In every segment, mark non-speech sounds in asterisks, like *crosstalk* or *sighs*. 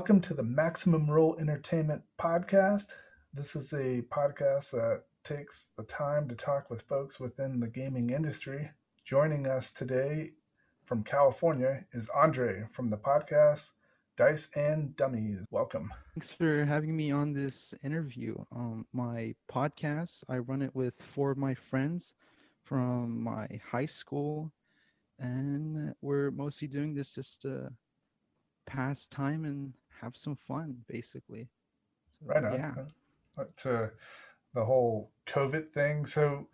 welcome to the Maximum Role Entertainment podcast. This is a podcast that takes the time to talk with folks within the gaming industry. Joining us today from California is Andre from the podcast Dice and Dummies. Welcome. Thanks for having me on this interview. Um, my podcast, I run it with four of my friends from my high school, and we're mostly doing this just to pass time and have some fun, basically. So, right on. Yeah. To the whole COVID thing. So,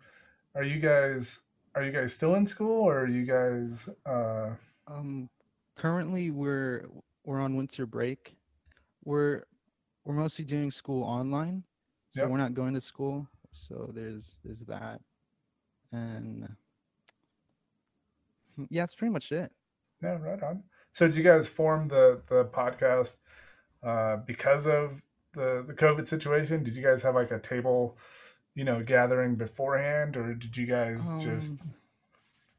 are you guys are you guys still in school, or are you guys? Uh... Um, currently we're we're on winter break. We're we're mostly doing school online, so yep. we're not going to school. So there's there's that, and yeah, that's pretty much it. Yeah, right on. So did you guys form the the podcast uh, because of the the COVID situation? Did you guys have like a table, you know, gathering beforehand, or did you guys um, just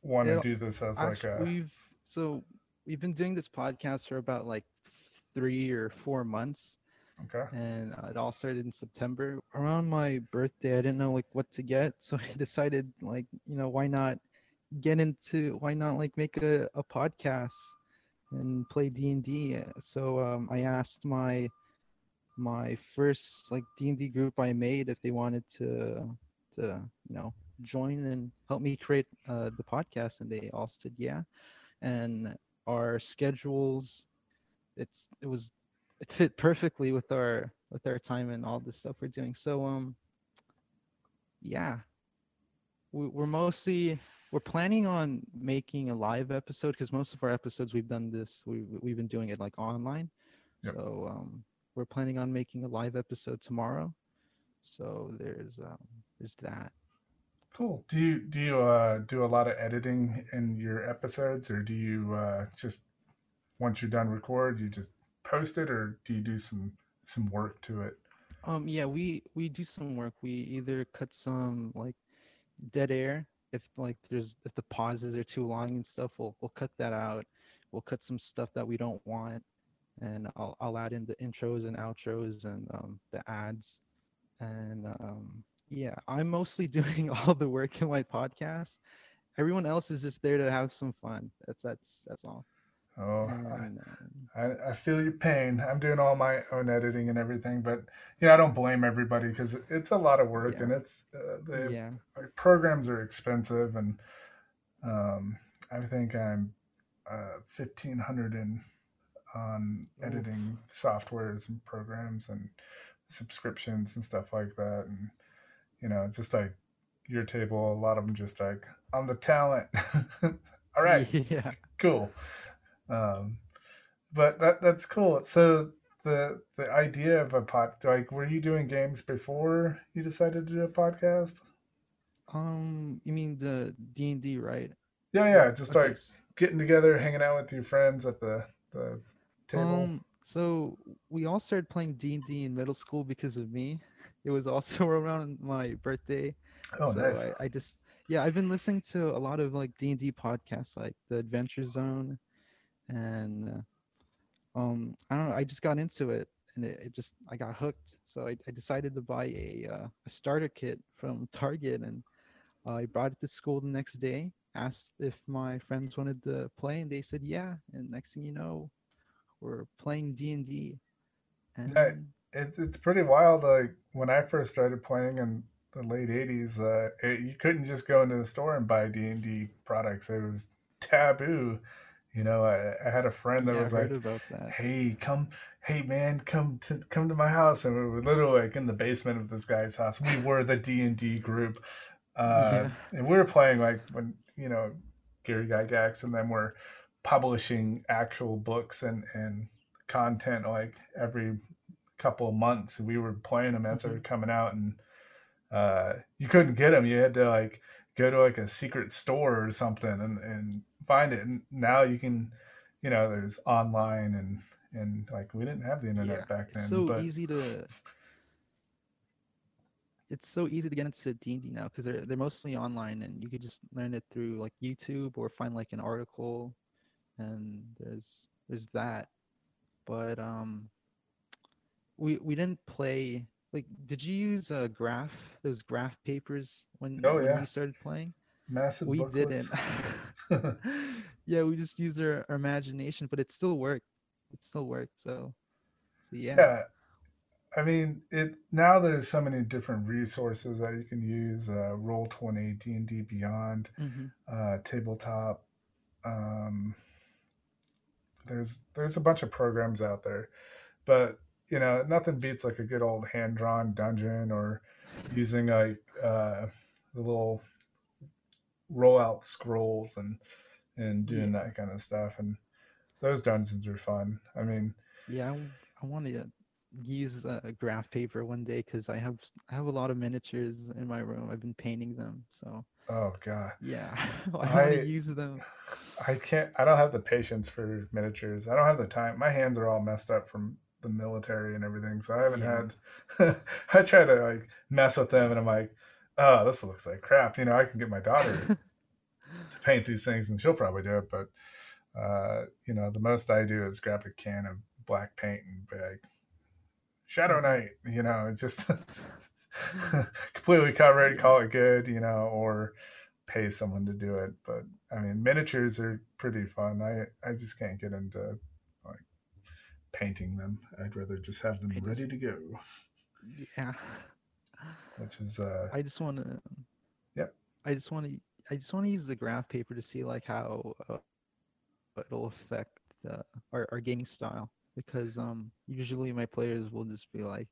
want to do this as actually, like a? We've so we've been doing this podcast for about like three or four months. Okay. And uh, it all started in September. Around my birthday, I didn't know like what to get, *laughs* so I decided like you know why not get into why not like make a, a podcast and play D and D. So um, I asked my my first like D and D group I made if they wanted to to you know join and help me create uh, the podcast, and they all said yeah. And our schedules it's it was *laughs* it fit perfectly with our with our time and all the stuff we're doing so um yeah we, we're mostly we're planning on making a live episode because most of our episodes we've done this we, we've been doing it like online yep. so um we're planning on making a live episode tomorrow so there's um there's that Cool. Do you do you uh, do a lot of editing in your episodes, or do you uh, just once you're done record, you just post it, or do you do some some work to it? Um, yeah, we we do some work. We either cut some like dead air if like there's if the pauses are too long and stuff. We'll we'll cut that out. We'll cut some stuff that we don't want, and I'll I'll add in the intros and outros and um, the ads, and um, yeah, I'm mostly *laughs* doing all the work in my podcast. Everyone else is just there to have some fun. That's that's that's all. Oh, I, I feel your pain. I'm doing all my own editing and everything, but you know I don't blame everybody because it's a lot of work yeah. and it's uh, the yeah. programs are expensive and um, I think I'm uh, fifteen hundred in on editing softwares and programs and subscriptions and stuff like that and you know, just like your table, a lot of them just like, I'm the talent. *laughs* All right. *laughs* Yeah. Cool. Um, but that that's cool. So the the idea of a pod like were you doing games before you decided to do a podcast? Um, you mean the D and D, right? Yeah, yeah. Just okay. like getting together, hanging out with your friends at the the table. Um, so we all started playing D and D in middle school because of me. It was also *laughs* around my birthday. Oh, so nice. I, I just yeah, I've been listening to a lot of like D and D podcasts, like the Adventure Zone, and uh, um, I don't know. I just got into it, and it, it just I got hooked. So I, I decided to buy a uh, a starter kit from Target, and uh, I brought it to school the next day. Asked if my friends wanted to play, and they said yeah. And next thing you know, we're playing D and D. And it's it's pretty wild. Like when I first started playing in the late '80s, uh, it, you couldn't just go into the store and buy D and D products. It was taboo. You know, I, I had a friend that yeah, was like, "Hey, come, hey man, come to come to my house," and we were literally like in the basement of this guy's house. We were the D and D group, uh, *laughs* yeah. and we were playing like when you know Gary Gygax and then we're publishing actual books and and content like every couple of months. We were playing them as they were mm-hmm. coming out, and uh, you couldn't get them. You had to like go to like a secret store or something and and find it. And now you can, you know, there's online and and like we didn't have the internet yeah, back then. It's so but... easy to. It's so easy to get into D and D now because they're they're mostly online and you could just learn it through like YouTube or find like an article, and there's there's that. But um, we we didn't play like did you use a uh, graph those graph papers when, oh, when yeah. you started playing massive we booklets. didn't *laughs* *laughs* yeah we just used our, our, imagination but it still worked it still worked so so yeah yeah i mean it now there's so many different resources that you can use uh roll 20 d&d beyond mm-hmm. uh tabletop um there's there's a bunch of programs out there but you know, nothing beats like a good old hand drawn dungeon or using like uh, the little rollout scrolls and and doing yeah. that kind of stuff. And those dungeons are fun. I mean, yeah, I, I want to use a graph paper one day because I have I have a lot of miniatures in my room. I've been painting them, so. Oh god. Yeah, *laughs* I want to use them. I can't. I don't have the patience for miniatures. I don't have the time. My hands are all messed up from the military and everything. So I haven't yeah. had. *laughs* I try to like mess with them, and I'm like, oh, this looks like crap. You know, I can get my daughter *laughs* to paint these things, and she'll probably do it. But uh, you know, the most I do is grab a can of black paint and be like, Shadow Knight. You know, it's just *laughs* completely cover it, call it good. You know, or pay someone to do it. But I mean, miniatures are pretty fun. I I just can't get into painting them. I'd rather just have them ready to go. Yeah. Which is uh I just want to Yep. I just want to I just want to use the graph paper to see like how uh, it'll affect uh, our our gaming style because um usually my players will just be like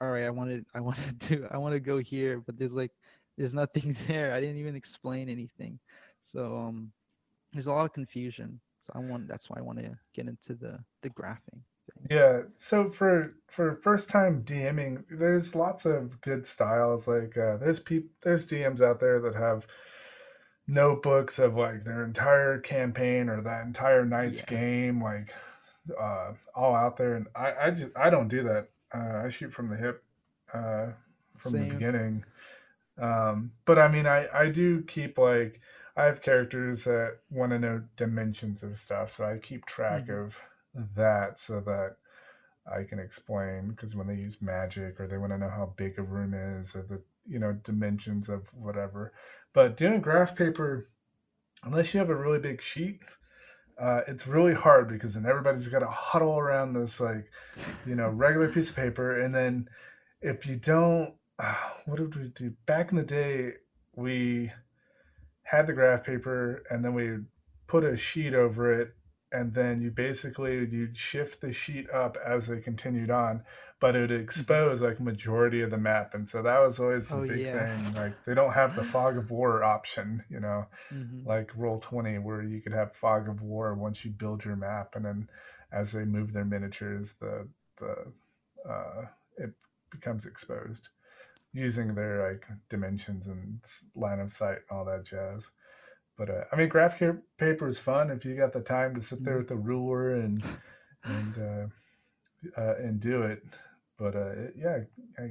all right, I wanted I wanted to *laughs* do I want to go here, but there's like there's nothing *laughs* there. I didn't even explain anything. So um there's a lot of confusion. So I want that's why I want to get into the the graphing. Yeah. So for for first time DMing, there's lots of good styles. Like uh, there's people, there's DMs out there that have notebooks of like their entire campaign or that entire night's yeah. game, like uh, all out there. And I, I just I don't do that. Uh, I shoot from the hip uh, from Same. the beginning. Um, but I mean, I I do keep like I have characters that want to know dimensions of stuff, so I keep track mm-hmm. of that so that I can explain because when they use magic or they want to know how big a room is or the you know dimensions of whatever. But doing graph paper, unless you have a really big sheet, uh, it's really hard because then everybody's got to huddle around this like you know regular piece of paper, and then if you don't, uh, *sighs* what did we do back in the day? We had the graph paper and then we put a sheet over it and then you basically you'd shift the sheet up as they continued on but it would mm-hmm. expose like majority of the map and so that was always the oh, big yeah. thing like they don't have the *laughs* fog of war option you know mm-hmm. like roll 20 where you could have fog of war once you build your map and then as they move their miniatures the the uh, it becomes exposed using their like dimensions and line of sight and all that jazz but uh, I mean, graph paper is fun if you got the time to sit there mm-hmm. with the ruler and and uh, uh, and do it. But uh, it, yeah,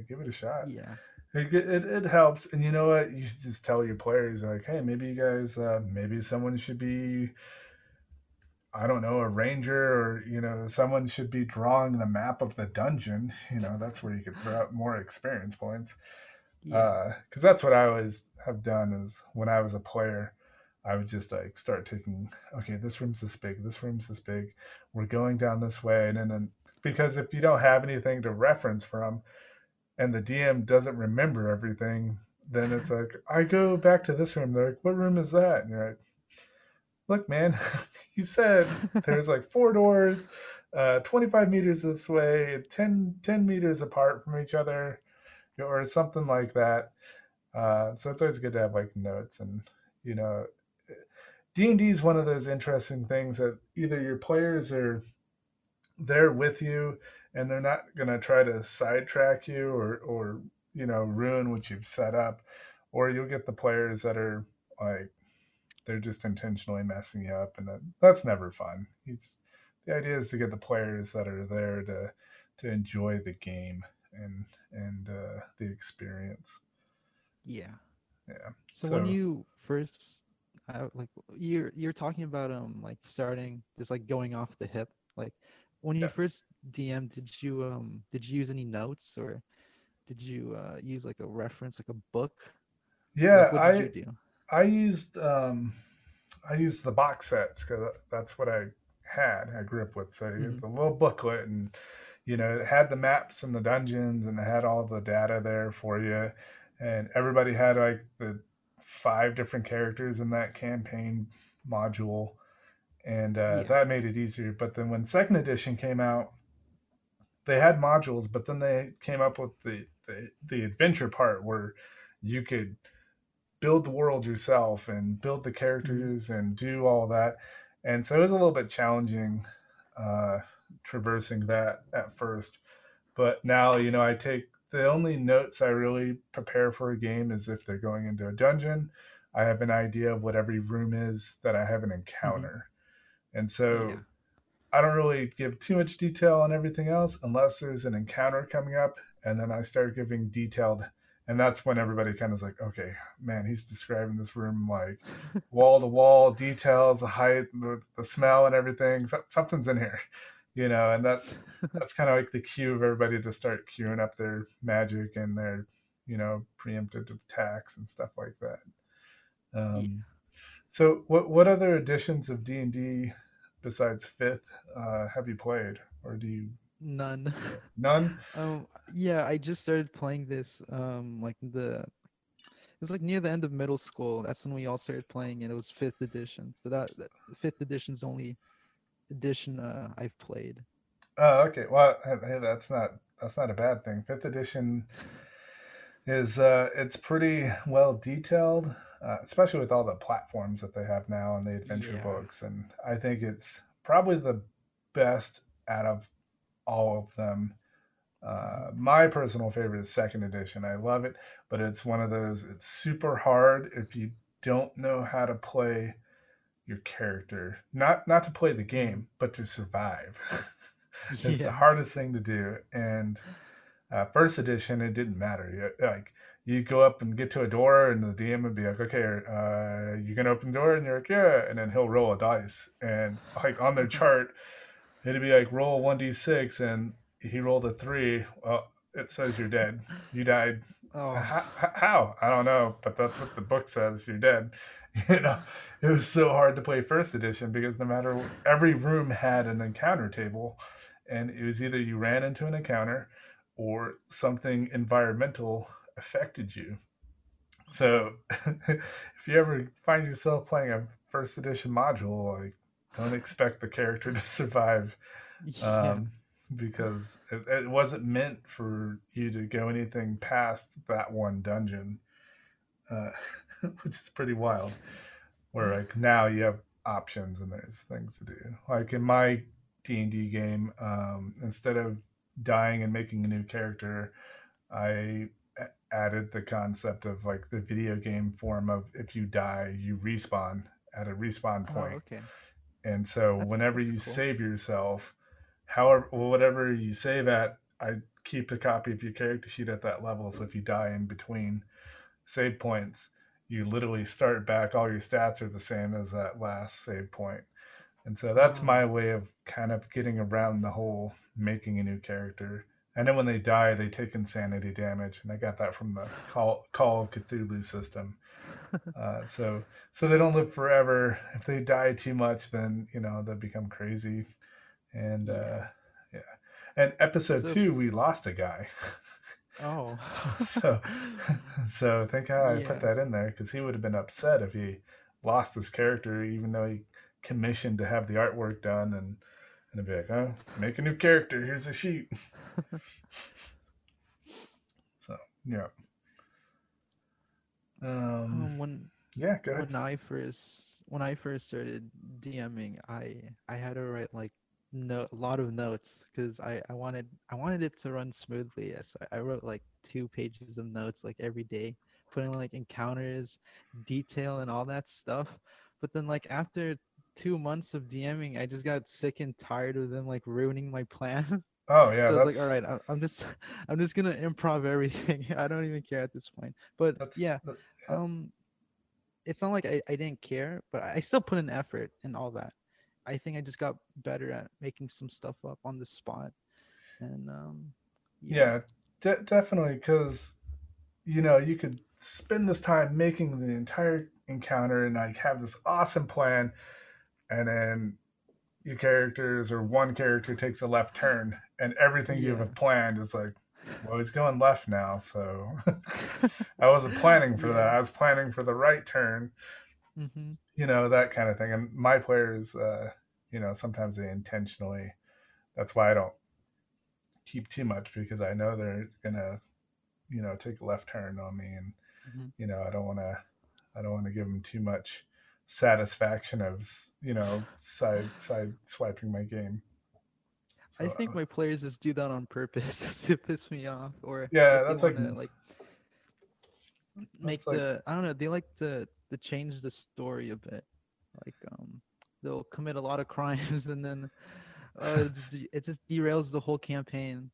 give it a shot. Yeah, it, it, it helps. And you know what? You should just tell your players like, hey, maybe you guys, uh, maybe someone should be. I don't know, a ranger or, you know, someone should be drawing the map of the dungeon. *laughs* You know, that's where you could throw out more experience points. Because yeah. Uh, that's what I always have done is when I was a player, I would just like start taking, okay, this room's this big, this room's this big, we're going down this way. And then, because if you don't have anything to reference from and the DM doesn't remember everything, then it's like, I go back to this room. They're like, what room is that? And you're like, look, man, *laughs* you said there's like four doors, uh, 25 meters this way, 10, 10 meters apart from each other, or something like that. Uh, so it's always good to have like notes and, you know, D&D is one of those interesting things that either your players are there with you and they're not going to try to sidetrack you or or you know ruin what you've set up or you'll get the players that are like they're just intentionally messing you up and that, that's never fun. It's the idea is to get the players that are there to to enjoy the game and and uh, the experience. Yeah. Yeah so, so when you first I, like you're you're talking about um like starting just like going off the hip like when you yeah. first DM, did you um did you use any notes or did you uh, use like a reference, like a book? Yeah, like, I I used um I used the box sets because that's what I had. I grew up with so mm-hmm. the little booklet and you know it had the maps and the dungeons and it had all the data there for you, and everybody had like the five different characters in that campaign module and uh, yeah. that made it easier. But then when second edition came out, they had modules, but then they came up with the the, the adventure part where you could build the world yourself and build the characters mm-hmm. and do all that. And so it was a little bit challenging uh, traversing that at first. But now, you know, I take the only notes I really prepare for a game is if they're going into a dungeon. I have an idea of what every room is that I have an mm-hmm. encounter. Mm-hmm. And so yeah. I don't really give too much detail on everything else unless there's an encounter coming up. And then I start giving detailed. And that's when everybody kind of is like, okay, man, he's describing this room like *laughs* wall to wall details, the height, the, the smell, and everything. So, something's in here you know, and that's that's kind of like the cue of everybody to start queuing up their magic and their, you know, preemptive attacks and stuff like that. Um, yeah. So, what what other editions of D and D besides fifth uh, have you played, or do you? None. *laughs* None. um. Yeah, I just started playing this. Um. Like the. It was like near the end of middle school. That's when we all started playing, and it was fifth edition. So that, that fifth edition's only edition uh, I've played. Oh, okay. Well, hey, that's not that's not a bad thing. Fifth edition is uh, it's pretty well detailed, uh, especially with all the platforms that they have now and the adventure yeah. books. And I think it's probably the best out of all of them. Uh, my personal favorite is second edition. I love it, but it's one of those. It's super hard if you don't know how to play your character. Not not to play the game but to survive. *laughs* It's yeah. the hardest thing to do. And uh, first edition it didn't matter. You, like you go up and get to a door and the dm would be like okay uh, you can open the door? And you're like yeah. And then he'll roll a dice. And like on their *laughs* chart it'd be like roll 1d6 and he rolled a three. Well it says you're dead. You died. Oh. how, how? I don't know but that's what the book says. You're dead *laughs* you know it was so hard to play first edition because no matter every room had an encounter table and it was either you ran into an encounter or something environmental affected you so *laughs* if you ever find yourself playing a first edition module like don't expect the character to survive yeah. um, because it, it wasn't meant for you to go anything past that one dungeon uh, *laughs* *laughs* which is pretty wild. Where like now you have options and there's things to do. Like in my D and D game, um, instead of dying and making a new character, I added the concept of like the video game form of if you die, you respawn at a respawn oh, point. Oh, okay. And so that's, whenever that's you cool. save yourself, however whatever you save at, I keep a copy of your character sheet at that level. So if you die in between save points, you literally start back. All your stats are the same as that last save point. And so that's my oh. way of kind of getting around the whole making a new character. And then when they die, they take insanity damage, and I got that from the Call Call of Cthulhu system. *laughs* Uh, so so they don't live forever. If they die too much, then you know they become crazy. And uh, yeah, and episode so, two, we lost a guy. *laughs* Oh. *laughs* so, *laughs* so think how I yeah. put that in there because he would have been upset if he lost his character, even though he commissioned to have the artwork done, and and be like, "Oh, make a new character. Here's a sheet." *laughs* so yeah. Um, um, when yeah, go ahead. When I first when I first started DMing, I I had to write like no a lot of notes because I, I wanted I wanted it to run smoothly. So I wrote like two pages of notes like every day, putting like encounters, detail, and all that stuff. But then like after two months of DMing, I just got sick and tired of them like ruining my plan. *laughs* Oh yeah, so I was like, all right, I'm just *laughs* I'm just gonna improv everything. *laughs* I don't even care at this point. But yeah, yeah, um, it's not like I, I didn't care, but I still put an effort and all that I think I just got better at making some stuff up on the spot, and um, yeah, yeah de- definitely because you know you could spend this time making the entire encounter and like have this awesome plan, and then your characters or one character takes a left turn and everything yeah. you have planned is like well he's going left now so *laughs* *laughs* i wasn't planning for yeah. that i was planning for the right turn mm-hmm. you know that kind of thing and my players uh you know sometimes they intentionally that's why i don't keep too much because i know they're gonna you know take a left turn on me and mm-hmm. you know i don't want to i don't want to give them too much satisfaction of you know side side swiping my game. So, I think uh, my players just do that on purpose *laughs* to piss me off, or yeah, that's like like make the I don't know. They like to to change the story a bit. Like um, they'll commit a lot of *laughs* crimes and then uh, it just derails the whole campaign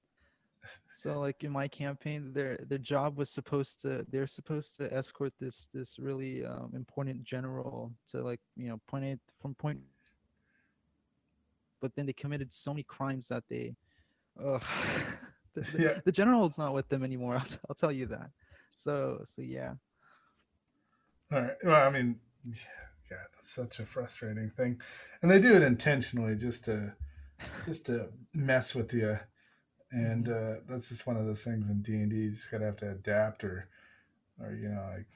so like in my campaign their their job was supposed to they're supposed to escort this this really um, important general to like you know point A from point but then they committed so many crimes that they uh, *laughs* the, yeah. the, general is not with them anymore I'll, I'll tell you that so so yeah all right well i mean yeah that's such a frustrating thing and they do it intentionally just to just to mess with you and mm-hmm. uh, that's just one of those things in D and D. You just gotta have to adapt, or, or you know, like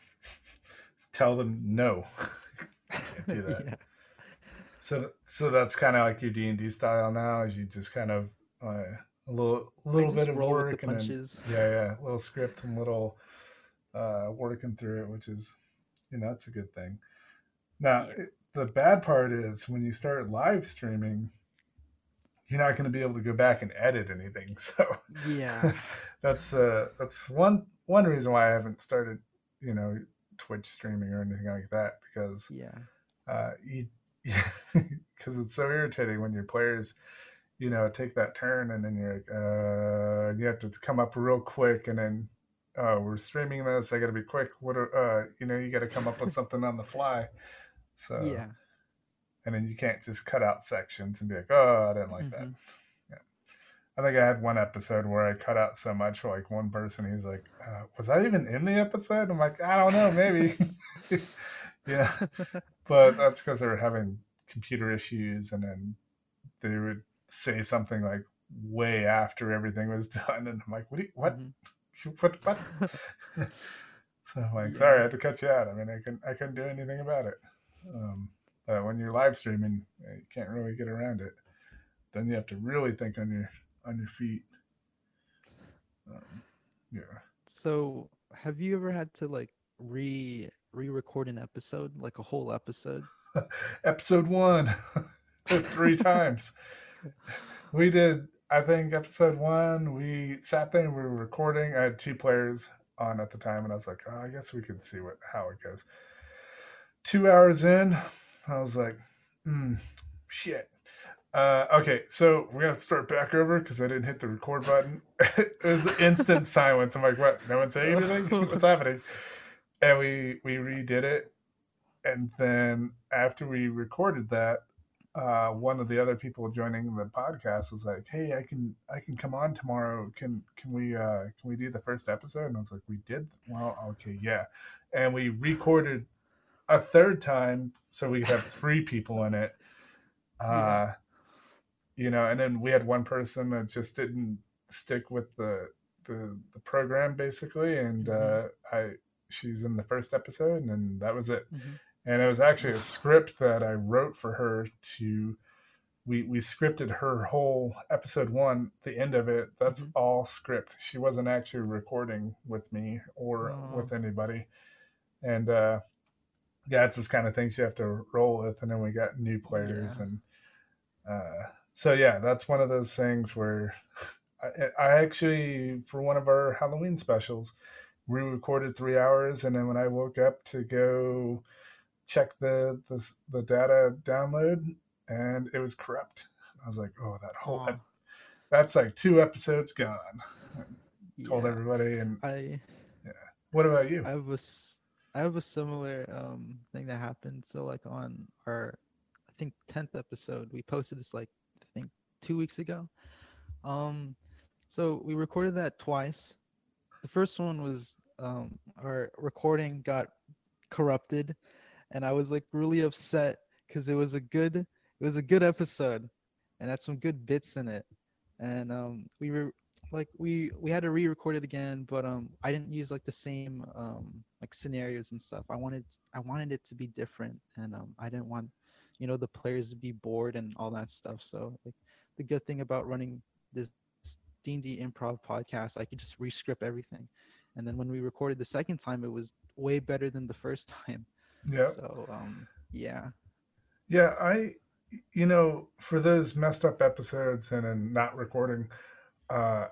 *laughs* tell them no, *laughs* can't do *laughs* that. yeah. So, so that's kind of like your D and D style now. Is you just kind of uh, a little, a little bit of work and then, yeah, yeah, a little script and little uh, working through it, which is, you know, that's a good thing. Now, yeah. it, the bad part is when you start live streaming you're not going to be able to go back and edit anything. *laughs* So yeah, *laughs* that's uh that's one one reason why I haven't started, you know, Twitch streaming or anything like that because yeah, uh, you *laughs* because it's so irritating when your players, you know, take that turn and then you're like, uh, you have to come up real quick and then. Oh, we're streaming this. I got to be quick. What, are, uh, you know, you got to come up with something on the fly. So *laughs* yeah, and then you can't just cut out sections and be like, oh, I didn't like mm-hmm. that. Yeah. I think I had one episode where I cut out so much for like one person. He's like, uh, was I even in the episode? I'm like, I don't know, maybe. *laughs* yeah. But that's because they were having computer issues and then they would say something like way after everything was *laughs* done. And I'm like, what? You, what? Mm-hmm. *laughs* what? What? *laughs* so I'm like, yeah. sorry, I had to cut you out. I mean, I couldn't, I couldn't do anything about it. Um, uh, when you're live streaming, uh, you can't really get around it. Then you have to really think on your on your feet. Um, yeah. So, have you ever had to like re re-record an episode, like a whole episode? *laughs* episode one, three times. We did. I think episode one, we sat there and we were recording. I had two players on at the time, and I was like, oh, I guess we could see what how it goes. Two hours in, I was like, mm, shit. Uh, okay, so we're gonna start back over because I didn't hit the record button. *laughs* it was instant *laughs* silence. I'm like, what? No one saying anything? *laughs* What's happening? And we we redid it, and then after we recorded that, uh, one of the other people joining the podcast was like, "Hey, I can I can come on tomorrow. Can can we uh, can we do the first episode?" And I was like, "We did. Well, okay, yeah." And we recorded a third time so we could have *laughs* three people in it. Uh, yeah. You know, and then we had one person that just didn't stick with the the, the program basically, and mm-hmm. uh, I she's in the first episode, and then that was it. Mm-hmm. And it was actually a script that I wrote for her to. We, we scripted her whole episode one, the end of it. That's mm-hmm. all script. She wasn't actually recording with me or oh. with anybody. And uh, yeah, it's this kind of things you have to roll with, and then we got new players, yeah. and uh, so yeah, that's one of those things where *laughs* I, I, actually for one of our Halloween specials, we recorded three hours, and then when I woke up to go check the the, the data download, and it was corrupt. I was like, oh, that whole that's like two episodes gone. I told yeah. everybody, and I yeah. What about you? I was I have a similar um thing that happened. So like on our, I think tenth episode. We posted this like I think two weeks ago. Um, so we recorded that twice. The first one was um, our recording got corrupted, and I was like really upset because it was a good it was a good episode, and had some good bits in it, and um, we were like we we had to re-record it again, but um I didn't use like the same um like scenarios and stuff. I wanted I wanted it to be different, and um I didn't want you know the players to be bored and all that stuff. So like the good thing about running this D&D improv podcast, I could just rescript everything. And then when we recorded the second time, it was way better than the first *laughs* time. Yeah. So um yeah. Yeah, I you know, for those messed up episodes and, and not recording, uh,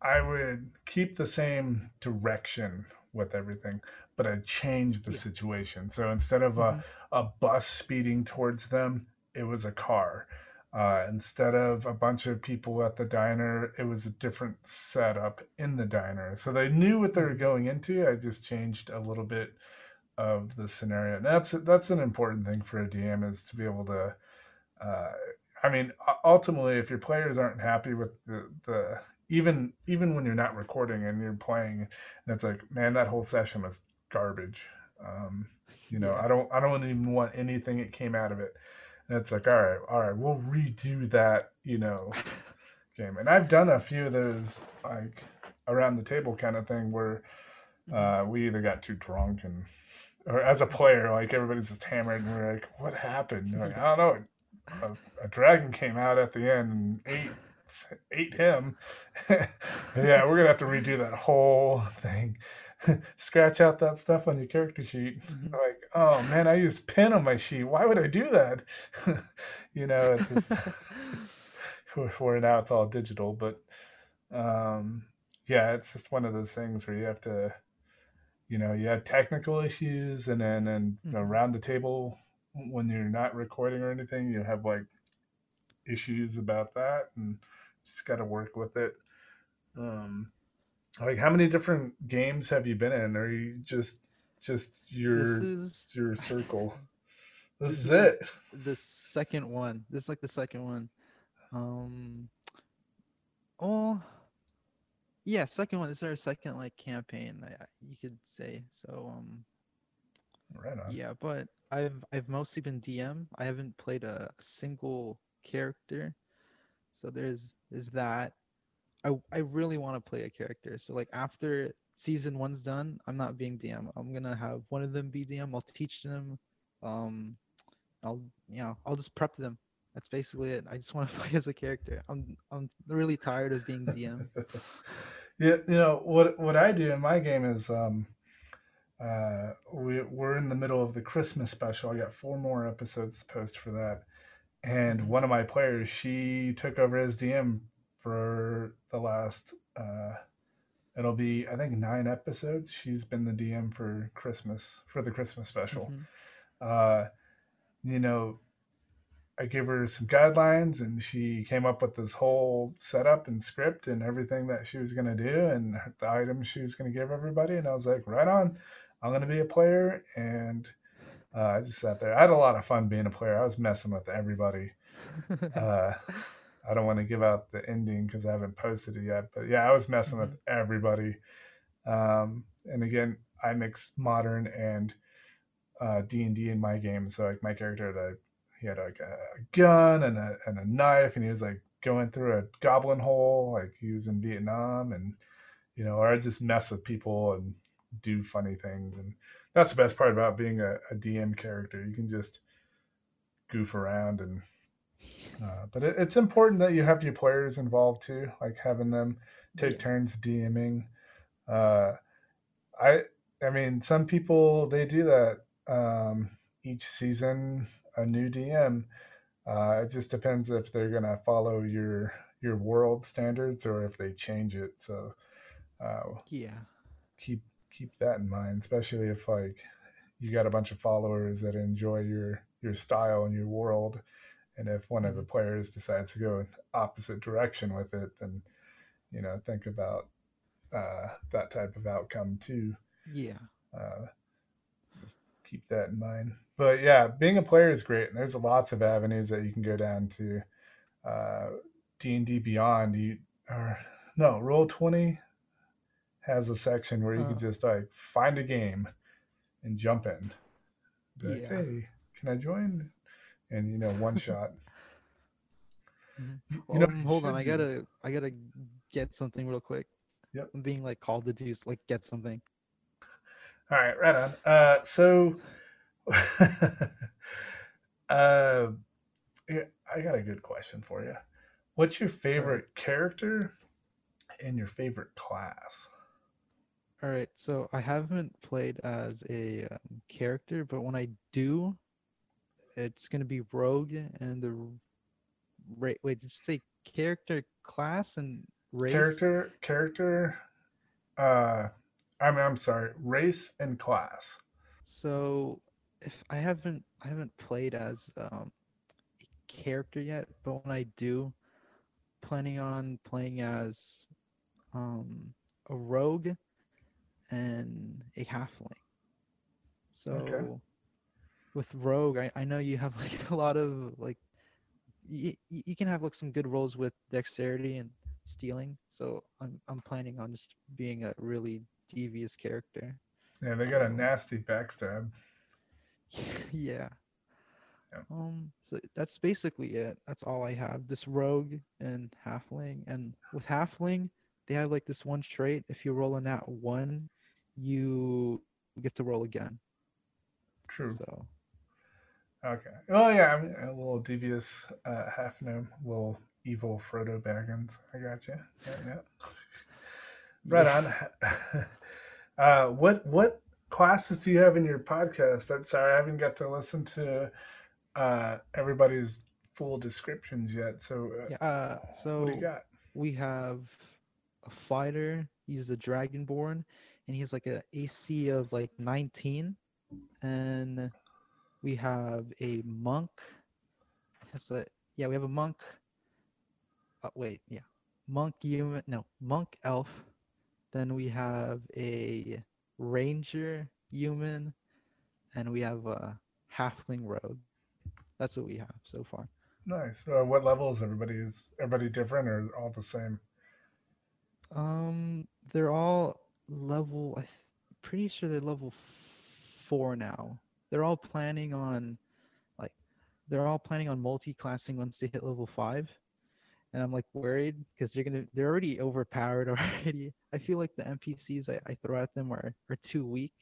I would keep the same direction with everything, but I'd change the yeah. situation. So instead of mm-hmm. a, a bus speeding towards them, it was a car. Uh, instead of a bunch of people at the diner, it was a different setup in the diner. So they knew what they were mm-hmm. going into. I just changed a little bit of the scenario. And that's that's an important thing for a DM is to be able to uh, I mean, ultimately, if your players aren't happy with the, the even even when you're not recording and you're playing, and it's like, man, that whole session was garbage. Um, you know, yeah. I don't I don't even want anything that came out of it. And it's like, all right, all right, we'll redo that, you know, *laughs* game. And I've done a few of those like around the table kind of thing where uh, we either got too drunk and or as a player, like everybody's just hammered and we're like, what happened? Like, I don't know a, a, dragon came out at the end and ate ate him. *laughs* yeah, we're gonna have to redo that whole thing. *laughs* Scratch out that stuff on your character sheet. Mm-hmm. Like, oh man, I used pen on my sheet. Why would I do that? *laughs* you know, it's just for now it's all digital, but um, yeah, it's just one of those things where you have to, you know, you have technical issues, and then and you know, around the table when you're not recording or anything, you have like issues about that and just got to work with it. Um, like how many different games have you been in? Or you just just your is, your circle? *laughs* This, this is, it. The second one. This is like the second one. Um. Oh. Yeah, second one. Is our second like campaign. You could say so. Um. Right on. Yeah, but I've I've mostly been DM. I haven't played a single character. So there's there's that. I I really want to play a character. So like after season one's done, I'm not being DM. I'm gonna have one of them be DM. I'll teach them. Um, I'll you know I'll just prep them. That's basically it. I just want to *laughs* play as a character. I'm I'm really tired of being DM. *laughs* yeah, you know what what I do in my game is um uh, we, we're in the middle of the Christmas special. I got four more episodes to post for that. And one of my players, she took over as DM for the last, uh, it'll be, I think, nine episodes. She's been the DM for Christmas, for the Christmas special. Mm-hmm. Uh, you know, I gave her some guidelines and she came up with this whole setup and script and everything that she was going to do and the items she was going to give everybody. And I was like, right on. I'm going to be a player. And uh, I just sat there. I had a lot of fun being a player. I was messing with everybody. Uh, I don't want to give out the ending because I haven't posted it yet. But yeah, I was messing mm-hmm. with everybody. Um, and again, I mix modern and uh, D and D in my game. So like my character had a, he had like a gun and a and a knife, and he was like going through a goblin hole, like he was in Vietnam, and you know, or I just mess with people and do funny things and that's the best part about being a, a dm character you can just goof around and uh, but it, it's important that you have your players involved too like having them take yeah. turns dming uh, i i mean some people they do that um, each season a new dm uh, it just depends if they're gonna follow your your world standards or if they change it so uh, yeah keep keep that in mind, especially if like you got a bunch of followers that enjoy your your style and your world, and if one of the mm-hmm. players decides to go in opposite direction with it, then you know think about uh, that type of outcome too. Yeah. Uh, just keep that in mind. But yeah, being a player is great, and there's lots of avenues that you can go down to. Uh, D and D Beyond, you or no Roll Twenty has a section where you can just like find a game and jump in. Be like, yeah. hey, can I join? And you know, one *laughs* shot. Mm-hmm. You, know, hold on, I gotta, I gotta get something real quick. Yep. I'm being like called to do like get something. All right, right on. Uh, so, *laughs* uh, I got a good question for you. What's your favorite right. character and your favorite class? All right, so I haven't played as a um, character, but when I do, it's gonna be rogue and the wait, wait, just say character, class, and race. Character, character. Uh, I mean, I'm sorry, race and class. So, if I haven't, I haven't played as um, a character yet, but when I do, planning on playing as um, a rogue and a halfling. So, okay. with rogue, I, I know you have like *laughs* a lot of like you, you can have like some good rolls with dexterity and stealing. So I'm I'm planning on just being a really devious character. Yeah, they got a nasty backstab. *laughs* yeah. yeah. Um. So that's basically it. That's all I have. This rogue and halfling, and with halfling, they have like this one trait. If you roll a nat one, you get to roll again. True. So Okay. Well, yeah, I'm a little devious uh, half gnome, little evil Frodo Baggins. I got you. *laughs* Yeah, yeah. right on. *laughs* uh, what what classes do you have in your podcast? I'm sorry, I haven't got to listen to uh, everybody's full descriptions yet. So, uh, yeah, uh, so what do you got? We have a fighter. He's a dragonborn, and he's like a AC of like 19, and we have a monk. That's a yeah. We have a monk. Oh, wait, yeah, monk human. No, monk elf. Then we have a ranger human, and we have a halfling rogue. That's what we have so far. Nice. Uh, what is everybody is everybody different or all the same? Um, they're all level. I'm pretty sure they're level four now they're all planning on like they're all planning on multi-classing once they hit level five and i'm like worried because they're gonna they're already overpowered *laughs* already. I feel like the npcs i, I throw at them are, are too weak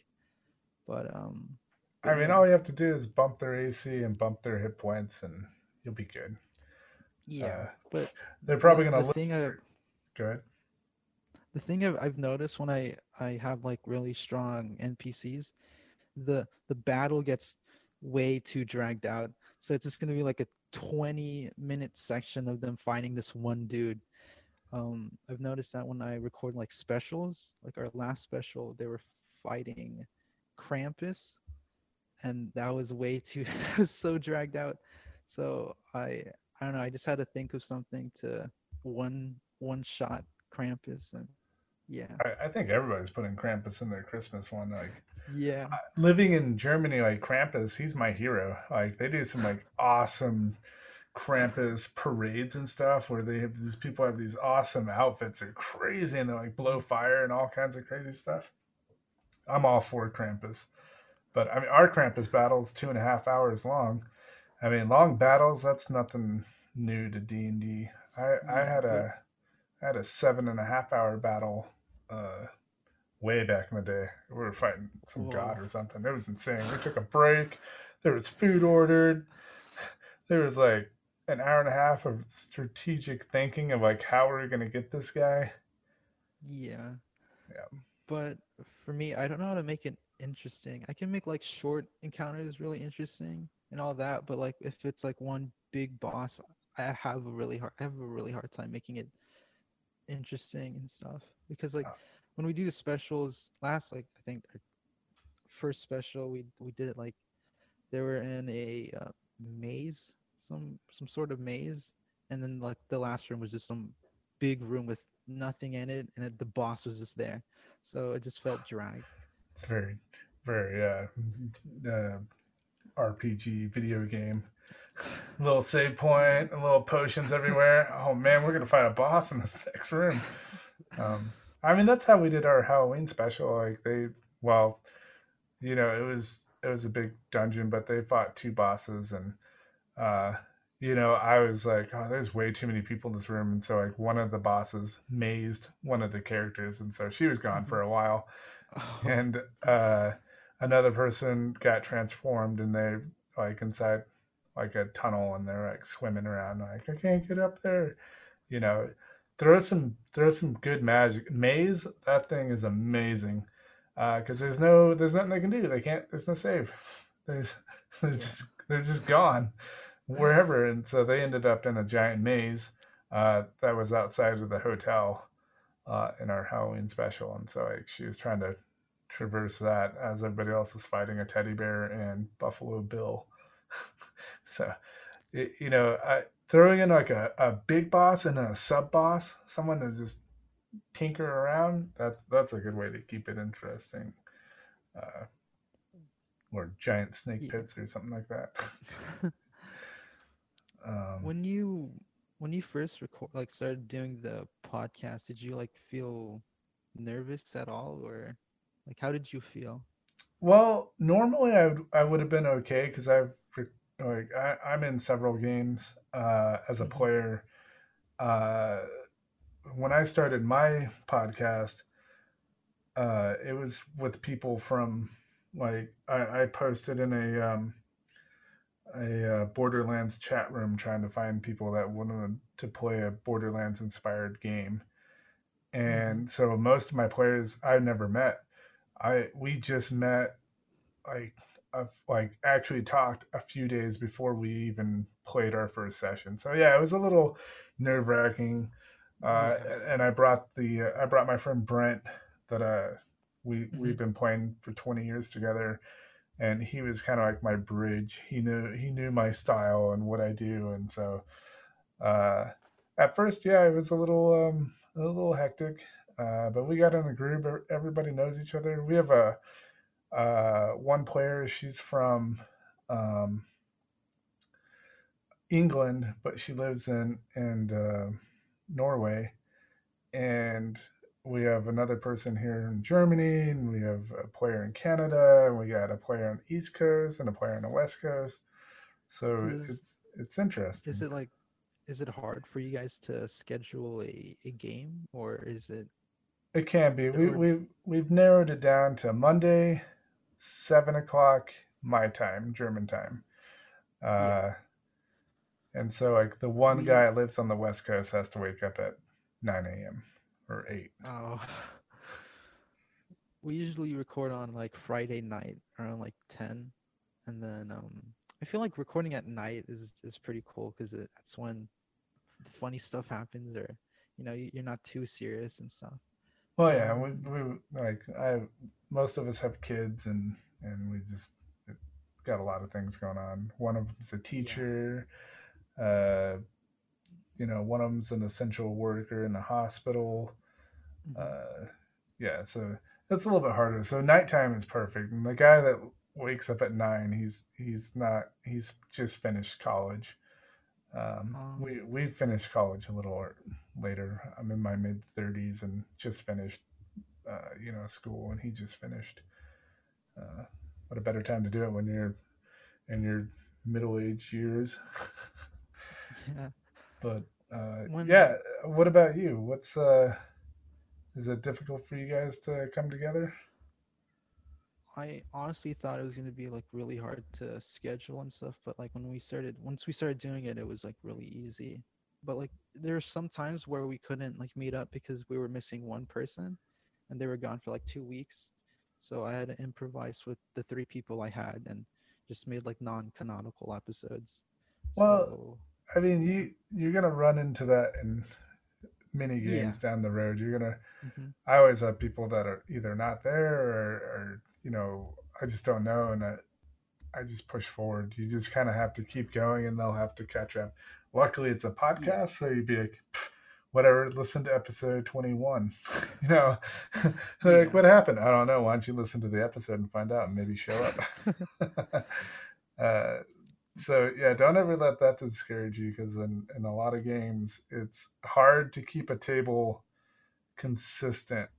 but um i mean all you have to do is bump their ac and bump their hit points and you'll be good. Yeah uh, but they're probably gonna the thing I, good the thing I've, I've noticed when i i have like really strong npcs the the battle gets way too dragged out. So it's just gonna be like a 20 minute section of them finding this one dude. Um, I've noticed that when I record like specials, like our last special, they were fighting Krampus, and that was way too *laughs* so dragged out. So I I don't know. I just had to think of something to one one shot Krampus, and yeah. I, I think everybody's putting Krampus in their Christmas one. Like yeah. Living in Germany, like Krampus, he's my hero. Like they do some like awesome Krampus parades and stuff where they have these people have these awesome outfits. They're crazy and they like blow fire and all kinds of crazy stuff. I'm all for Krampus. But I mean our Krampus battle is two and a half hours long. I mean long battles, that's nothing new to D and D. I, I had a I had a seven and a half hour battle uh, way back in the day. We were fighting some Whoa. god or something. It was insane. We took a break. There was food ordered. *laughs* There was like an hour and a half of strategic thinking of like how are we gonna get this guy. Yeah. Yeah. But for me, I don't know how to make it interesting. I can make like short encounters really interesting and all that, but like if it's like one big boss, I have a really hard I have a really hard time making it interesting and stuff because like uh. When we do the specials last like i think our first special we we did it like they were in a uh, maze some some sort of maze and then like the last room was just some big room with nothing in it and it, the boss was just there so it just felt *sighs* dry it's very very uh, uh, RPG video game. A *sighs* little save point, a little potions everywhere. Oh man, we're gonna fight a boss in this *laughs* next room. Um, I mean, that's how we did our Halloween special. Like they, well, you know, it was it was a big dungeon, but they fought two bosses, and uh, you know, I was like, oh, there's way too many people in this room, and so like one of the bosses mazed one of the characters, and so she was gone for a while, oh. and uh, another person got transformed, and they like inside like a tunnel, and they're like swimming around, like I can't get up there, you know throw some throw some good magic. Maze, that thing is amazing. Because uh, there's no there's nothing they can do. They can't. There's no save. *laughs* There's *laughs* they're yeah. just they're just gone wherever. And so they ended up in a giant maze uh, that was outside of the hotel uh, in our Halloween special. And so like, she was trying to traverse that as everybody else was fighting a teddy bear and Buffalo Bill. *laughs* so, it, you know, I throwing in like a, a big boss and a sub boss, someone to just tinker around, that's that's a good way to keep it interesting. Uh, or giant snake yeah. pits or something like that. *laughs* um, when you when you first record like started doing the podcast, did you like feel nervous at all or like how did you feel? Well, normally I would I would have been okay because I've like I, I'm in several games uh, as a mm-hmm. player. Uh, when I started my podcast, uh, it was with people from like I, I posted in a um, a uh, Borderlands chat room trying to find people that wanted to play a Borderlands inspired game, and mm-hmm. so most of my players I've never met. I we just met like I've like actually talked a few days before we even played our first session. So yeah, it was a little nerve wracking. Uh, and I brought the uh, I brought my friend Brent that uh we mm-hmm. we've been playing for 20 years together and he was kind of like my bridge. He knew he knew my style and what I do and so uh at first yeah, it was a little um a little hectic. Uh, but we got in a group. Everybody knows each other. We have a uh, one player, she's from um, England, but she lives in in uh, Norway, and we have another person here in Germany, and we have a player in Canada, and we got a player on the East Coast and a player on the West Coast. So is, it's it's interesting. Is it like, is it hard for you guys to schedule a, a game, or is it? It can be. We we we've narrowed it down to Monday, seven o'clock my time, German time. Uh, yeah. And so, like, the one we, guy lives on the West Coast has to wake up at 9 a.m. or 8. Oh. We usually record on like Friday night around like 10. And then um, I feel like recording at night is, is pretty cool because that's when funny stuff happens or, you know, you're not too serious and stuff. Well, yeah, we, we like I most of us have kids and and we just got a lot of things going on. One of them's a teacher. Yeah. Uh, you know, one of them's an essential worker in a hospital. Mm-hmm. Uh, yeah, so it's a little bit harder. So nighttime is perfect. And the guy that wakes up at nine, he's he's not he's just finished college. Um, um, we we finished college a little later. I'm in my mid 30s and just finished, uh, you know, school, and he just finished. Uh, what a better time to do it when you're in your middle age years. *laughs* yeah. But uh, when... yeah, what about you? What's uh, is it difficult for you guys to come together? I honestly thought it was going to be like really hard to schedule and stuff, but like when we started, once we started doing it, it was like really easy. But like there are some times where we couldn't like meet up because we were missing one person, and they were gone for like two weeks. So I had to improvise with the three people I had and just made like non-canonical episodes. Well, so, I mean, you you're gonna run into that in mini games yeah. down the road. You're gonna. Mm-hmm. I always have people that are either not there or, or you know, I just don't know, and I, I just push forward. You just kind of have to keep going, and they'll have to catch up. Luckily, it's a podcast, yeah. so you'd be like, whatever, listen to episode 21. *laughs* you know, *laughs* they're yeah. like, what happened? I don't know. Why don't you listen to the episode and find out and maybe show up? *laughs* uh, so yeah, don't ever let that discourage you because in, in a lot of games, it's hard to keep a table consistent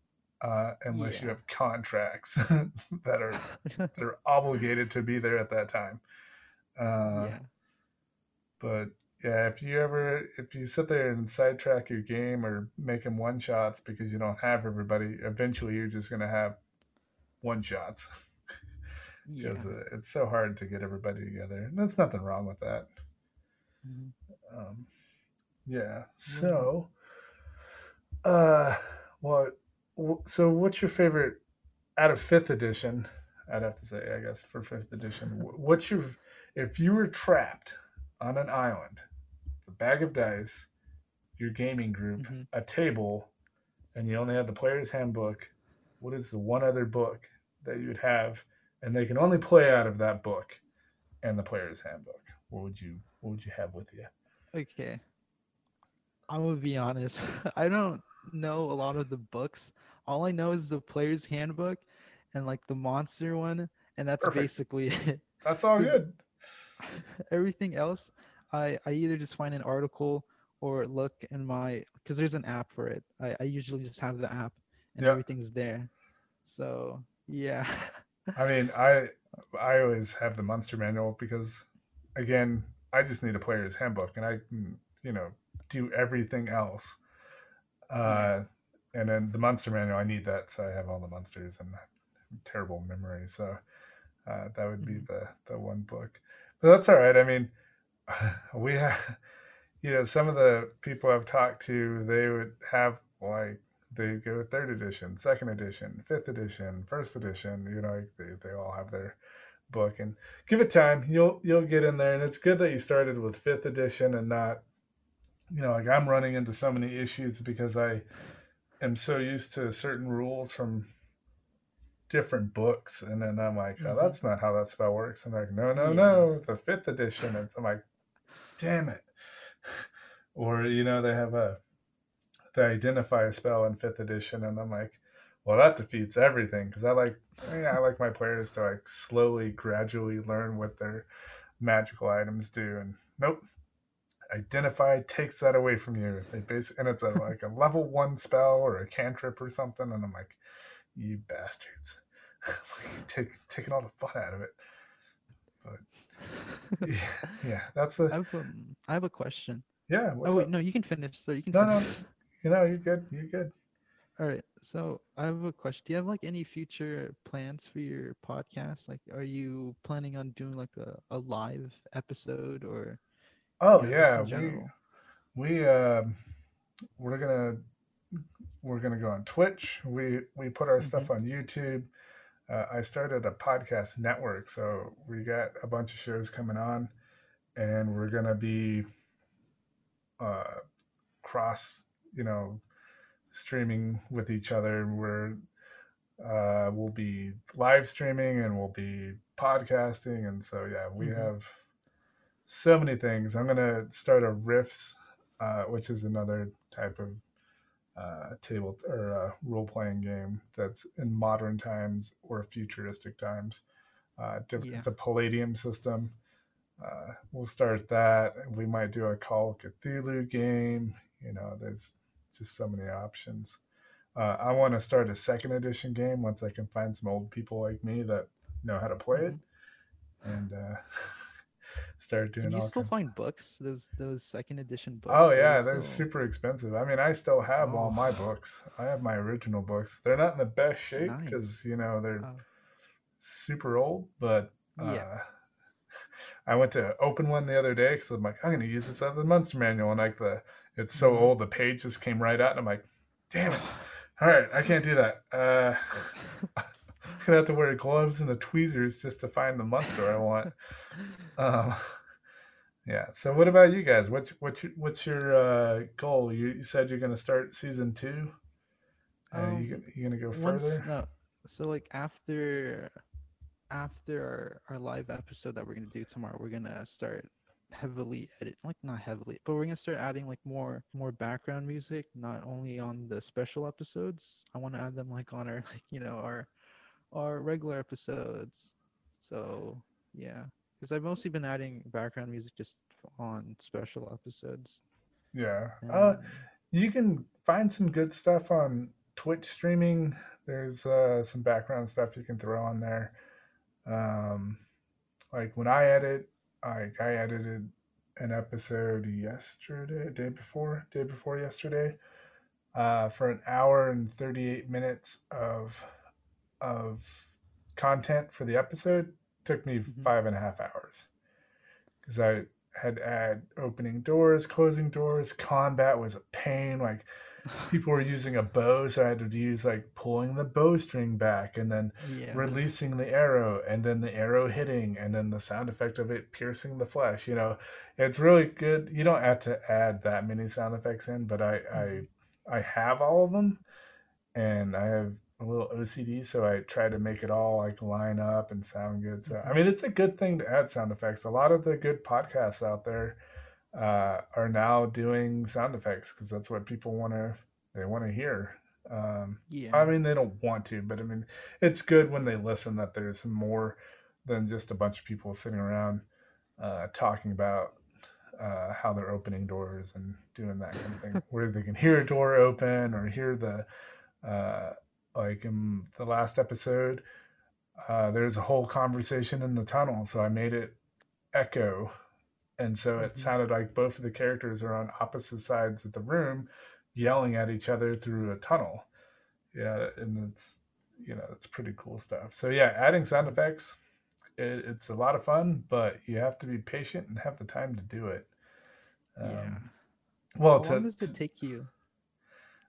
uh, unless yeah. you have contracts *laughs* that are *laughs* that are obligated to be there at that time. Uh, yeah. But yeah, if you ever if you sit there and sidetrack your game or make them one shots because you don't have everybody, eventually you're just gonna have one shots *laughs* because yeah. uh, it's so hard to get everybody together. And there's nothing wrong with that. Mm-hmm. Um, yeah. So, uh, what? So, what's your favorite out of fifth edition? I'd have to say, I guess, for fifth edition. What's your if you were trapped on an island, a bag of dice, your gaming group, mm-hmm. a table, and you only had the player's handbook, what is the one other book that you would have, and they can only play out of that book and the player's handbook? What would you what would you have with you? Okay. I'm gonna be honest. *laughs* I don't know a lot of the books. All I know is the player's handbook and like the monster one, and that's Perfect. basically *laughs* it. That's all good. *laughs* everything else, I I either just find an article or look in my because there's an app for it. I, I usually just have the app and everything's there. So yeah. I mean, I I always have the monster manual because again, I just need a player's handbook and I can, you know, do everything else. Uh and then the monster manual, I need that so I have all the monsters and terrible memory. So uh, that would be mm-hmm. the the one book. But that's all right. I mean, *laughs* we have, you know, some of the people I've talked to, they would have like they go third edition, second edition, fifth edition, first edition. You know, they they all have their book and give it time. You'll you'll get in there, and it's good that you started with fifth edition and not, you know, like I'm running into so many issues because I am so used to certain rules from different books and then i'm like oh, mm-hmm. that's not how that spell works and like no no yeah. no the fifth edition and i'm like damn it *laughs* or you know they have a they identify a spell in fifth edition and i'm like well that defeats everything because i like yeah, i like my players to like slowly gradually learn what their magical items do and nope identify takes that away from you they basically and it's a like a level one spell or a cantrip or something and i'm like you bastards. *laughs* Take, taking all the fun out of it. But yeah, yeah that's the. I have, um, I have a question. Yeah. oh wait, up? no, you can finish. So you can. No, finish. no, you know, you're good. You're good. All right. So I have a question. Do you have like any future plans for your podcast? Like, are you planning on doing like a, a live episode or? Oh you know, yeah, we we uh, we're gonna we're going to go on Twitch. We we put our mm-hmm. stuff on YouTube. Uh, I started a podcast network, so we got a bunch of shows coming on, and we're going to be uh, cross, you know, streaming with each other. We're uh, we'll be live streaming and we'll be podcasting, and so yeah, we mm-hmm. have so many things. I'm gonna start a Rifts, uh, which is another type of uh, table or uh, role playing game that's in modern times or futuristic times. Uh, yeah. It's a Palladium system. Uh, we'll start that. We might do a Call of Cthulhu game. You know, there's just so many options. Uh, I want to start a second edition game once I can find some old people like me that know how to play it. Mm-hmm. And uh, *laughs* start doing. Can you still find books? Those those second edition books. Oh yeah, they're still... super expensive. I mean, I still have oh. all my oh. books. I have my original books. They're not in the best shape because nice. you know they're oh. super old. But uh, yeah. *laughs* I went to open one the other day because I'm like, I'm going to use this as the monster manual, and like the it's so mm-hmm. old, the page just came right out, and I'm like, damn it. *sighs* All right, I can't do that. Uh, *laughs* gonna have to wear gloves and the tweezers just to find the monster I want. *laughs* Um, yeah. So, what about you guys? What's what's your, what's your uh, goal? You, you, said you're gonna start season two. Uh, um, you you gonna go once, further? No. So like after after our, our live episode that we're gonna do tomorrow, we're gonna start heavily edit like not heavily but we're gonna start adding like more more background music not only on the special episodes i want to add them like on our like you know our our regular episodes. So yeah. Because i've mostly been adding background music just on special episodes. Yeah. Uh you can find some good stuff on twitch streaming. There's uh some background stuff you can throw on there. Um like when i edit I I edited an episode yesterday, day before, day before yesterday, uh, for an hour and thirty eight minutes of of content for the episode. Took me mm-hmm. five and a half hours because I had add opening doors, closing doors. Combat was a pain. Like *laughs* people were using a bow, so I had to use like pulling the bowstring back and then yeah. releasing the arrow and then the arrow hitting and then the sound effect of it piercing the flesh. You know, it's really good. You don't have to add that many sound effects in, but I mm-hmm. I I have all of them and I have a little OCD, so I try to make it all like line up and sound good. So I mm-hmm. mean, it's a good thing to add sound effects. A lot of the good podcasts out there uh, are now doing sound effects because that's what people want to they want to hear. Um, yeah. I mean, they don't want to, but I mean, it's good when they listen that there's more than just a bunch of people sitting around uh, talking about uh, how they're opening doors and doing that kind of thing, *laughs* where they can hear a door open or hear the uh, like in the last episode. Uh, there's a whole conversation in the tunnel, so I made it echo and so it mm-hmm. sounded like both of the characters are on opposite sides of the room yelling at each other through a tunnel yeah and it's you know it's pretty cool stuff so yeah adding sound effects it, it's a lot of fun but you have to be patient and have the time to do it um, yeah well how long does it take you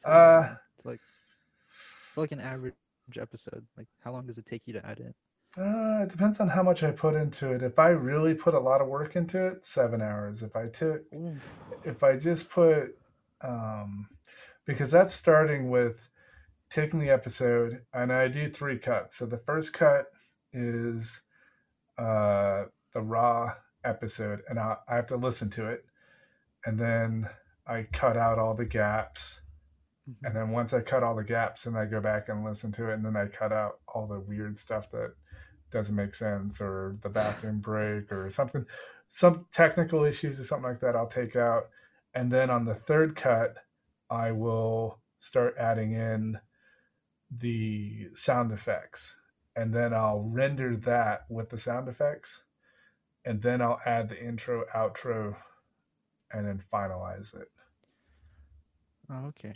to, uh like for like an average episode like how long does it take you to edit uh, it depends on how much I put into it. If I really put a lot of work into it, seven hours. If I took, if I just put, um, because that's starting with taking the episode, and I do three cuts. So the first cut is uh, the raw episode, and I, I have to listen to it, and then I cut out all the gaps. Mm-hmm. And then once I cut all the gaps, and I go back and listen to it, and then I cut out all the weird stuff that doesn't make sense or the bathroom *sighs* break or something some technical issues or something like that i'll take out. And then on the third cut i will start adding in the sound effects. And then i'll render that with the sound effects. And then i'll add the intro outro and then finalize it. Okay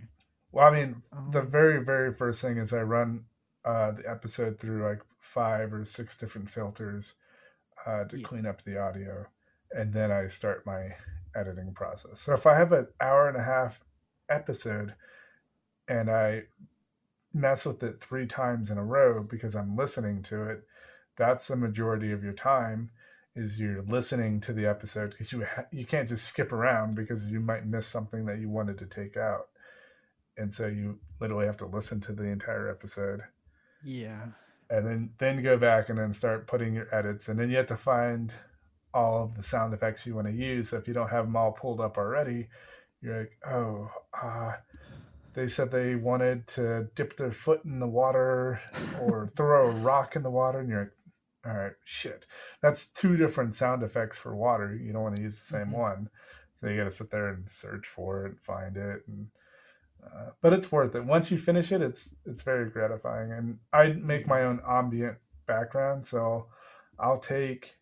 well i mean um, the very very first thing is i run uh, the episode through like five or six different filters uh, to yeah. clean up the audio, and then I start my editing process. So if I have an hour and a half episode and I mess with it three times in a row because I'm listening to it, that's the majority of your time is you're listening to the episode because you ha- you can't just skip around because you might miss something that you wanted to take out. And so you literally have to listen to the entire episode. Yeah. And then then go back and then start putting your edits, and then you have to find all of the sound effects you want to use. So if you don't have them all pulled up already, you're like, oh, uh, they said they wanted to dip their foot in the water or *laughs* throw a rock in the water, and you're like, all right, shit. That's two different sound effects for water. You don't want to use the same mm-hmm. one. So you got to sit there and search for it, and find it, and uh, but it's worth it. Once you finish it, it's it's very gratifying. And I make my own ambient background, so I'll take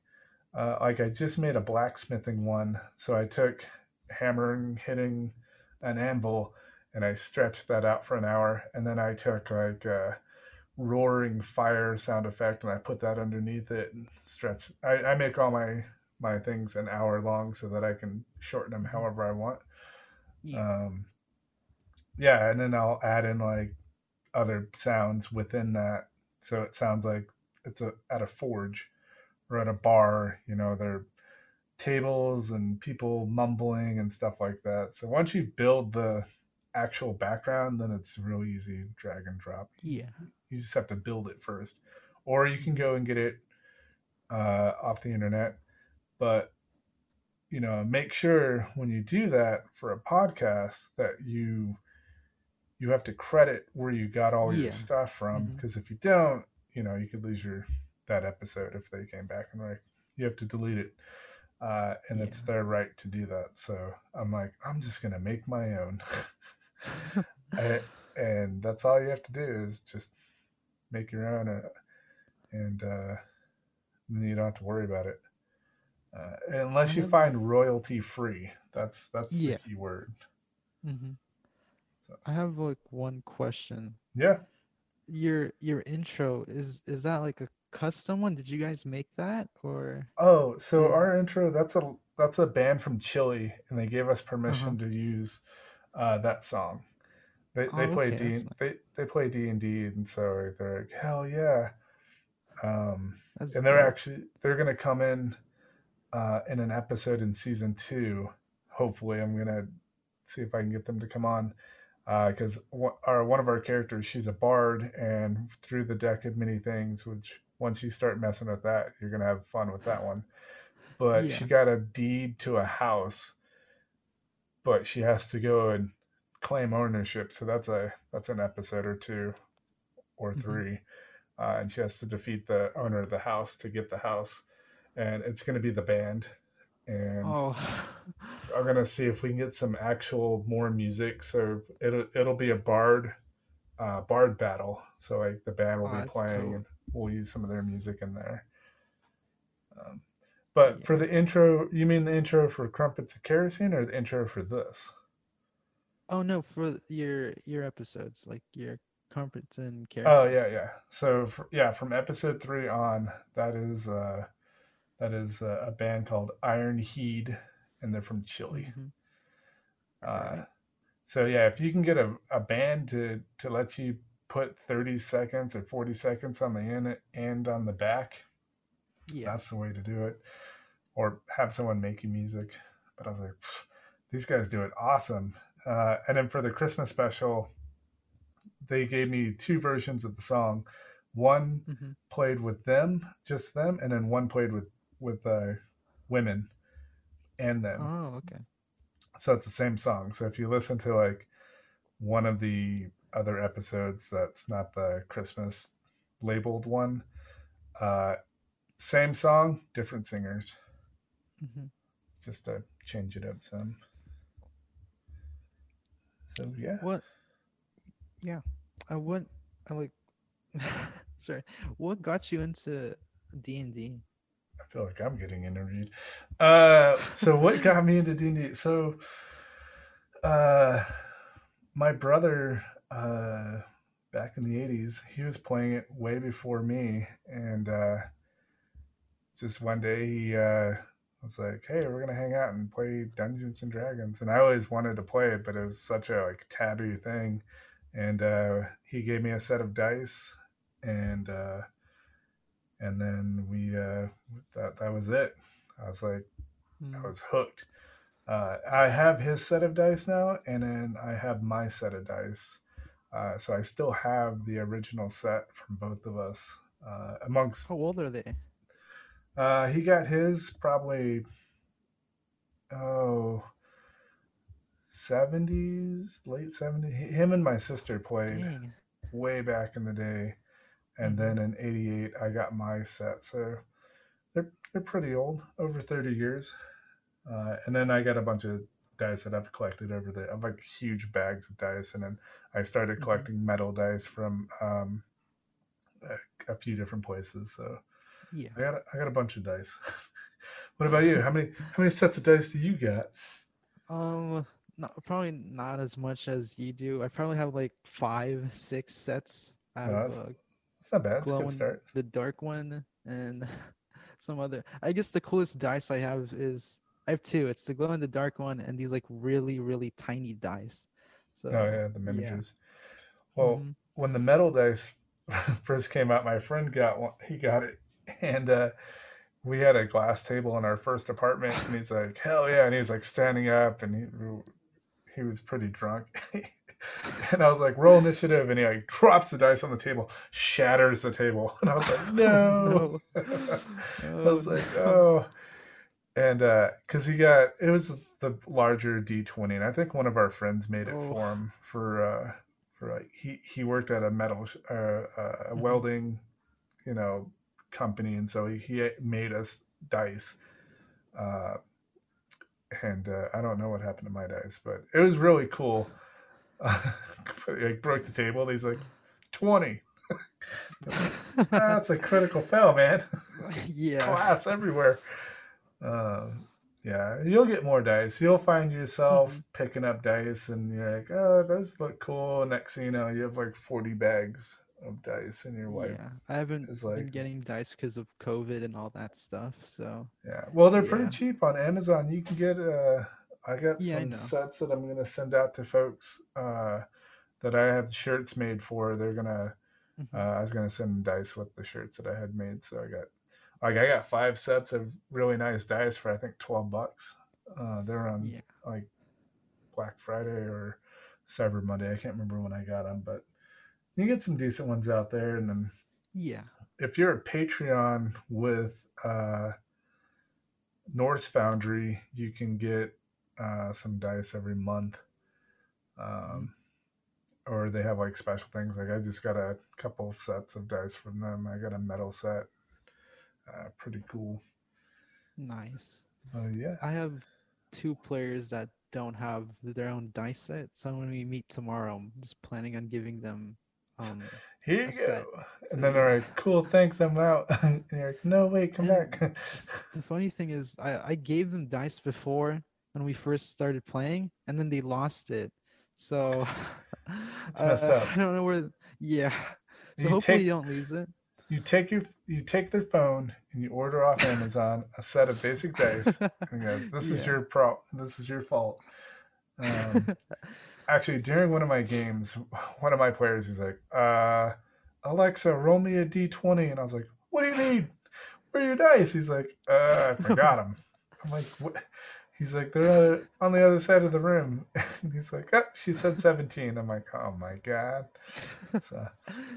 uh, like I just made a blacksmithing one. So I took hammering, hitting an anvil, and I stretched that out for an hour, and then I took like a roaring fire sound effect, and I put that underneath it and stretch. I, I make all my my things an hour long so that I can shorten them however I want. Yeah. Um, yeah, and then I'll add in like other sounds within that, so it sounds like it's a at a forge or at a bar. You know, there are tables and people mumbling and stuff like that. So once you build the actual background, then it's real easy drag and drop. Yeah, you just have to build it first, or you can go and get it uh, off the internet. But you know, make sure when you do that for a podcast that you you have to credit where you got all yeah. your stuff from because mm-hmm. if you don't, you know, you could lose your that episode if they came back and like you have to delete it. Uh, and yeah. it's their right to do that. So I'm like, I'm just gonna make my own. *laughs* I, and that's all you have to do is just make your own, uh, and uh, you don't have to worry about it. Uh, unless you find royalty free, that's that's yeah. the key word. Mm-hmm. I have like one question. Yeah. Your your intro is is that like a custom one? Did you guys make that or? Oh, so yeah. our intro that's a that's a band from Chile, and they gave us permission uh-huh. to use uh, that song. They they oh, play okay. D they they play D and D, and so they're like hell yeah. Um, that's and they're dope. actually they're gonna come in uh, in an episode in season two. Hopefully, I'm gonna see if I can get them to come on because uh, our one of our characters she's a bard and through the deck of many things which once you start messing with that you're gonna have fun with that one but yeah. she got a deed to a house but she has to go and claim ownership so that's a that's an episode or two or mm-hmm. 3 mm-hmm. uh, and she has to defeat the owner of the house to get the house and it's going to be the band and oh. I'm gonna see if we can get some actual more music. So it'll it'll be a bard uh, bard battle. So like the band will oh, be playing, cool. and we'll use some of their music in there. Um, but yeah. for the intro, you mean the intro for Crumpets of Kerosene, or the intro for this? Oh no, for your your episodes, like your Crumpets and oh, Kerosene. Oh yeah, yeah. So for, yeah, from episode three on, that is. uh that is a, a band called Iron Heed, and they're from Chile. Mm-hmm. Uh, so yeah, if you can get a, a band to to let you put 30 seconds or 40 seconds on the end and on the back, yeah, that's the way to do it. Or have someone making music. But I was like, these guys do it awesome. Uh, and then for the Christmas special, they gave me two versions of the song. One mm-hmm. played with them, just them, and then one played with with uh, women and them. Oh, okay. So it's the same song. So if you listen to like one of the other episodes that's not the Christmas labeled one, uh, same song, different singers. Mm-hmm. Just to change it up some. So yeah. What? Yeah, I what? I like. *laughs* sorry. What got you into D and D? I feel like I'm getting interviewed. Uh, so what got me into D&D? So, uh, my brother, uh, back in the 80s, he was playing it way before me. And, uh, just one day he, uh, was like, "Hey, we're gonna hang out and play Dungeons and Dragons," and I always wanted to play it, but it was such a like taboo thing. And uh, he gave me a set of dice, and uh, and then we uh, that that was it. I was like, mm. I hmm. was hooked. Uh, I have his set of dice now, and then I have my set of dice. Uh, so I still have the original set from both of us. Uh, amongst how old are they? Uh, he got his probably oh 70s, late 70s. Him and my sister played Dang. way back in the day and then in 88 i got my set so they're, they're pretty old over 30 years. Uh, and then i got a bunch of dice that i've collected over there i've like huge bags of dice and then i started mm-hmm. collecting metal dice from um, a, a, few different places so yeah. I got a, I got a bunch of dice. *laughs* What about you? How many how many sets of dice do you got? Um not, probably not as much as you do. I probably have like five six sets out of, uh, it's not bad. It's a good start. The dark one and *laughs* some other. I guess the coolest dice I have is I have two. It's the glow in the dark one and these like really really tiny dice. So, oh yeah, the miniatures. Yeah. Well, mm-hmm. when the metal dice *laughs* first came out, my friend got one. He got it, *laughs* and uh, we had a glass table in our first apartment, and he's like, "Hell yeah!" And he was like standing up, and he he was pretty drunk. *laughs* And I was like, roll initiative. And he like drops the dice on the table, shatters the table. *laughs* And I was like, *laughs* no. I was like, oh. and because uh, he got it was the larger D20, and I think one of our friends made it oh. for him for uh, for like he he worked at a metal uh, uh, a mm-hmm. welding, you know, company, and so he, he made us dice. Uh, and uh, I don't know what happened to my dice, but it was really cool. *laughs* like broke the table. He's like, twenty. *laughs* That's a critical fail, man. *laughs* Yeah, glass everywhere. Uh, yeah, you'll get more dice. You'll find yourself mm-hmm. picking up dice, and you're like, "Oh, those look cool." Next thing you know, you have like forty bags of dice, and your wife. Yeah, I haven't like, been getting dice because of COVID and all that stuff. So. Yeah, well, they're yeah. pretty cheap on Amazon. You can get. Uh, I got yeah, some I sets that I'm gonna send out to folks. Uh, that I have shirts made for. They're gonna. Mm-hmm. Uh, I was gonna send dice with the shirts that I had made, so I got like I got five sets of really nice dice for I think twelve bucks. Uh, they're on yeah. like Black Friday or Cyber Monday. I can't remember when I got them, but you get some decent ones out there. And then yeah, if you're a Patreon with uh, Norse Foundry, you can get uh, some dice every month. Um, or they have like special things. Like I just got a couple sets of dice from them. I got a metal set uh, pretty cool. Nice. Oh uh, yeah. I have two players that don't have their own dice set, so when we meet tomorrow, I'm just planning on giving them. Um, Here you go. Set. And then they're "Cool, thanks, I'm out." *laughs* and you're like, "No, wait, come back." *laughs* the funny thing is, I I gave them dice before when we first started playing, and then they lost it. So *laughs* it's *laughs* messed uh, up. I don't know where. Yeah. So you hopefully take, you don't lose it you take your you take their phone and you order off Amazon a set of basic dice. *laughs* and go, this yeah. is your pro. This is your fault. Um, actually, during one of my games, one of my players is like, uh, "Alexa, roll me a d20," and I was like, "What do you need? Where are your dice?" He's like, uh, "I forgot them." I'm like, "What?" He's like, they're on the other side of the room. *laughs* he's like, oh, she said 17. I'm like, oh my God. So,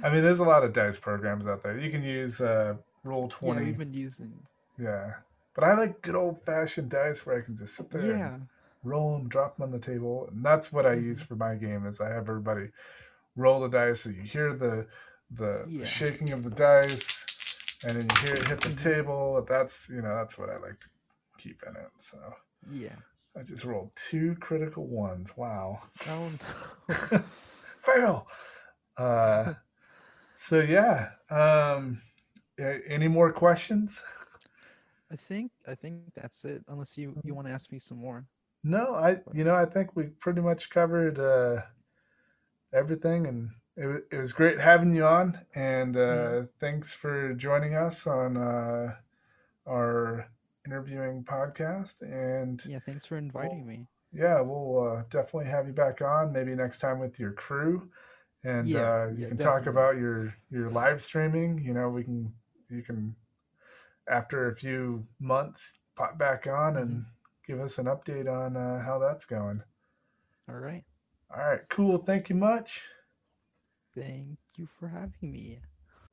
I mean, there's a lot of dice programs out there. You can use uh, Roll 20. Yeah, we've been using. Yeah. But I like good old fashioned dice where I can just sit there yeah. and roll them, drop them on the table. And that's what I use mm-hmm. for my game is I have everybody roll the dice so you hear the the yeah. shaking of the dice and then you hear it hit the mm-hmm. table. That's, you know, that's what I like to keep in it. So. Yeah. I just rolled two critical ones. Wow. Oh *laughs* no. Fail. Uh, so yeah. Um, any more questions? I think I think that's it. Unless you you want to ask me some more. No, I you know I think we pretty much covered uh, everything, and it, it was great having you on. And uh, mm-hmm. thanks for joining us on uh, our interviewing podcast. And yeah, thanks for inviting we'll, me. Yeah, we'll uh, definitely have you back on. Maybe next time with your crew, and yeah, uh, you yeah, can definitely. talk about your your live streaming. You know, we can you can after a few months pop back on and mm-hmm. give us an update on uh, how that's going. All right. All right. Cool. Thank you much. Thank you for having me.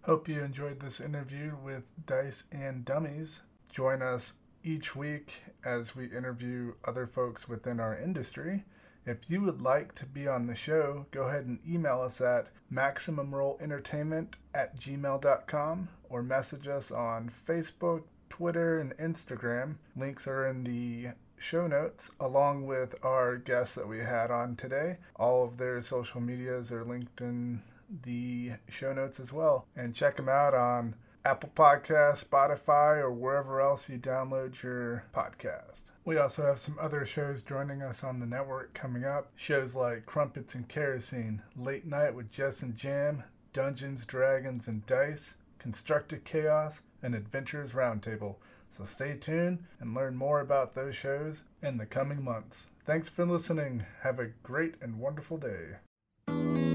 Hope you enjoyed this interview with Dice and Dummies. Join us each week as we interview other folks within our industry. If you would like to be on the show, go ahead and email us at maximumrollentertainment at gmail.com or message us on Facebook, Twitter, and Instagram. Links are in the show notes, along with our guests that we had on today. All of their social medias are linked in the show notes as well. And check them out on Apple Podcast, Spotify, or wherever else you download your podcast. We also have some other shows joining us on the network coming up. Shows like Crumpets and Kerosene, Late Night with Jess and Jam, Dungeons, Dragons, and Dice, Constructed Chaos, and Adventures Roundtable. So stay tuned and learn more about those shows in the coming months. Thanks for listening. Have a great and wonderful day.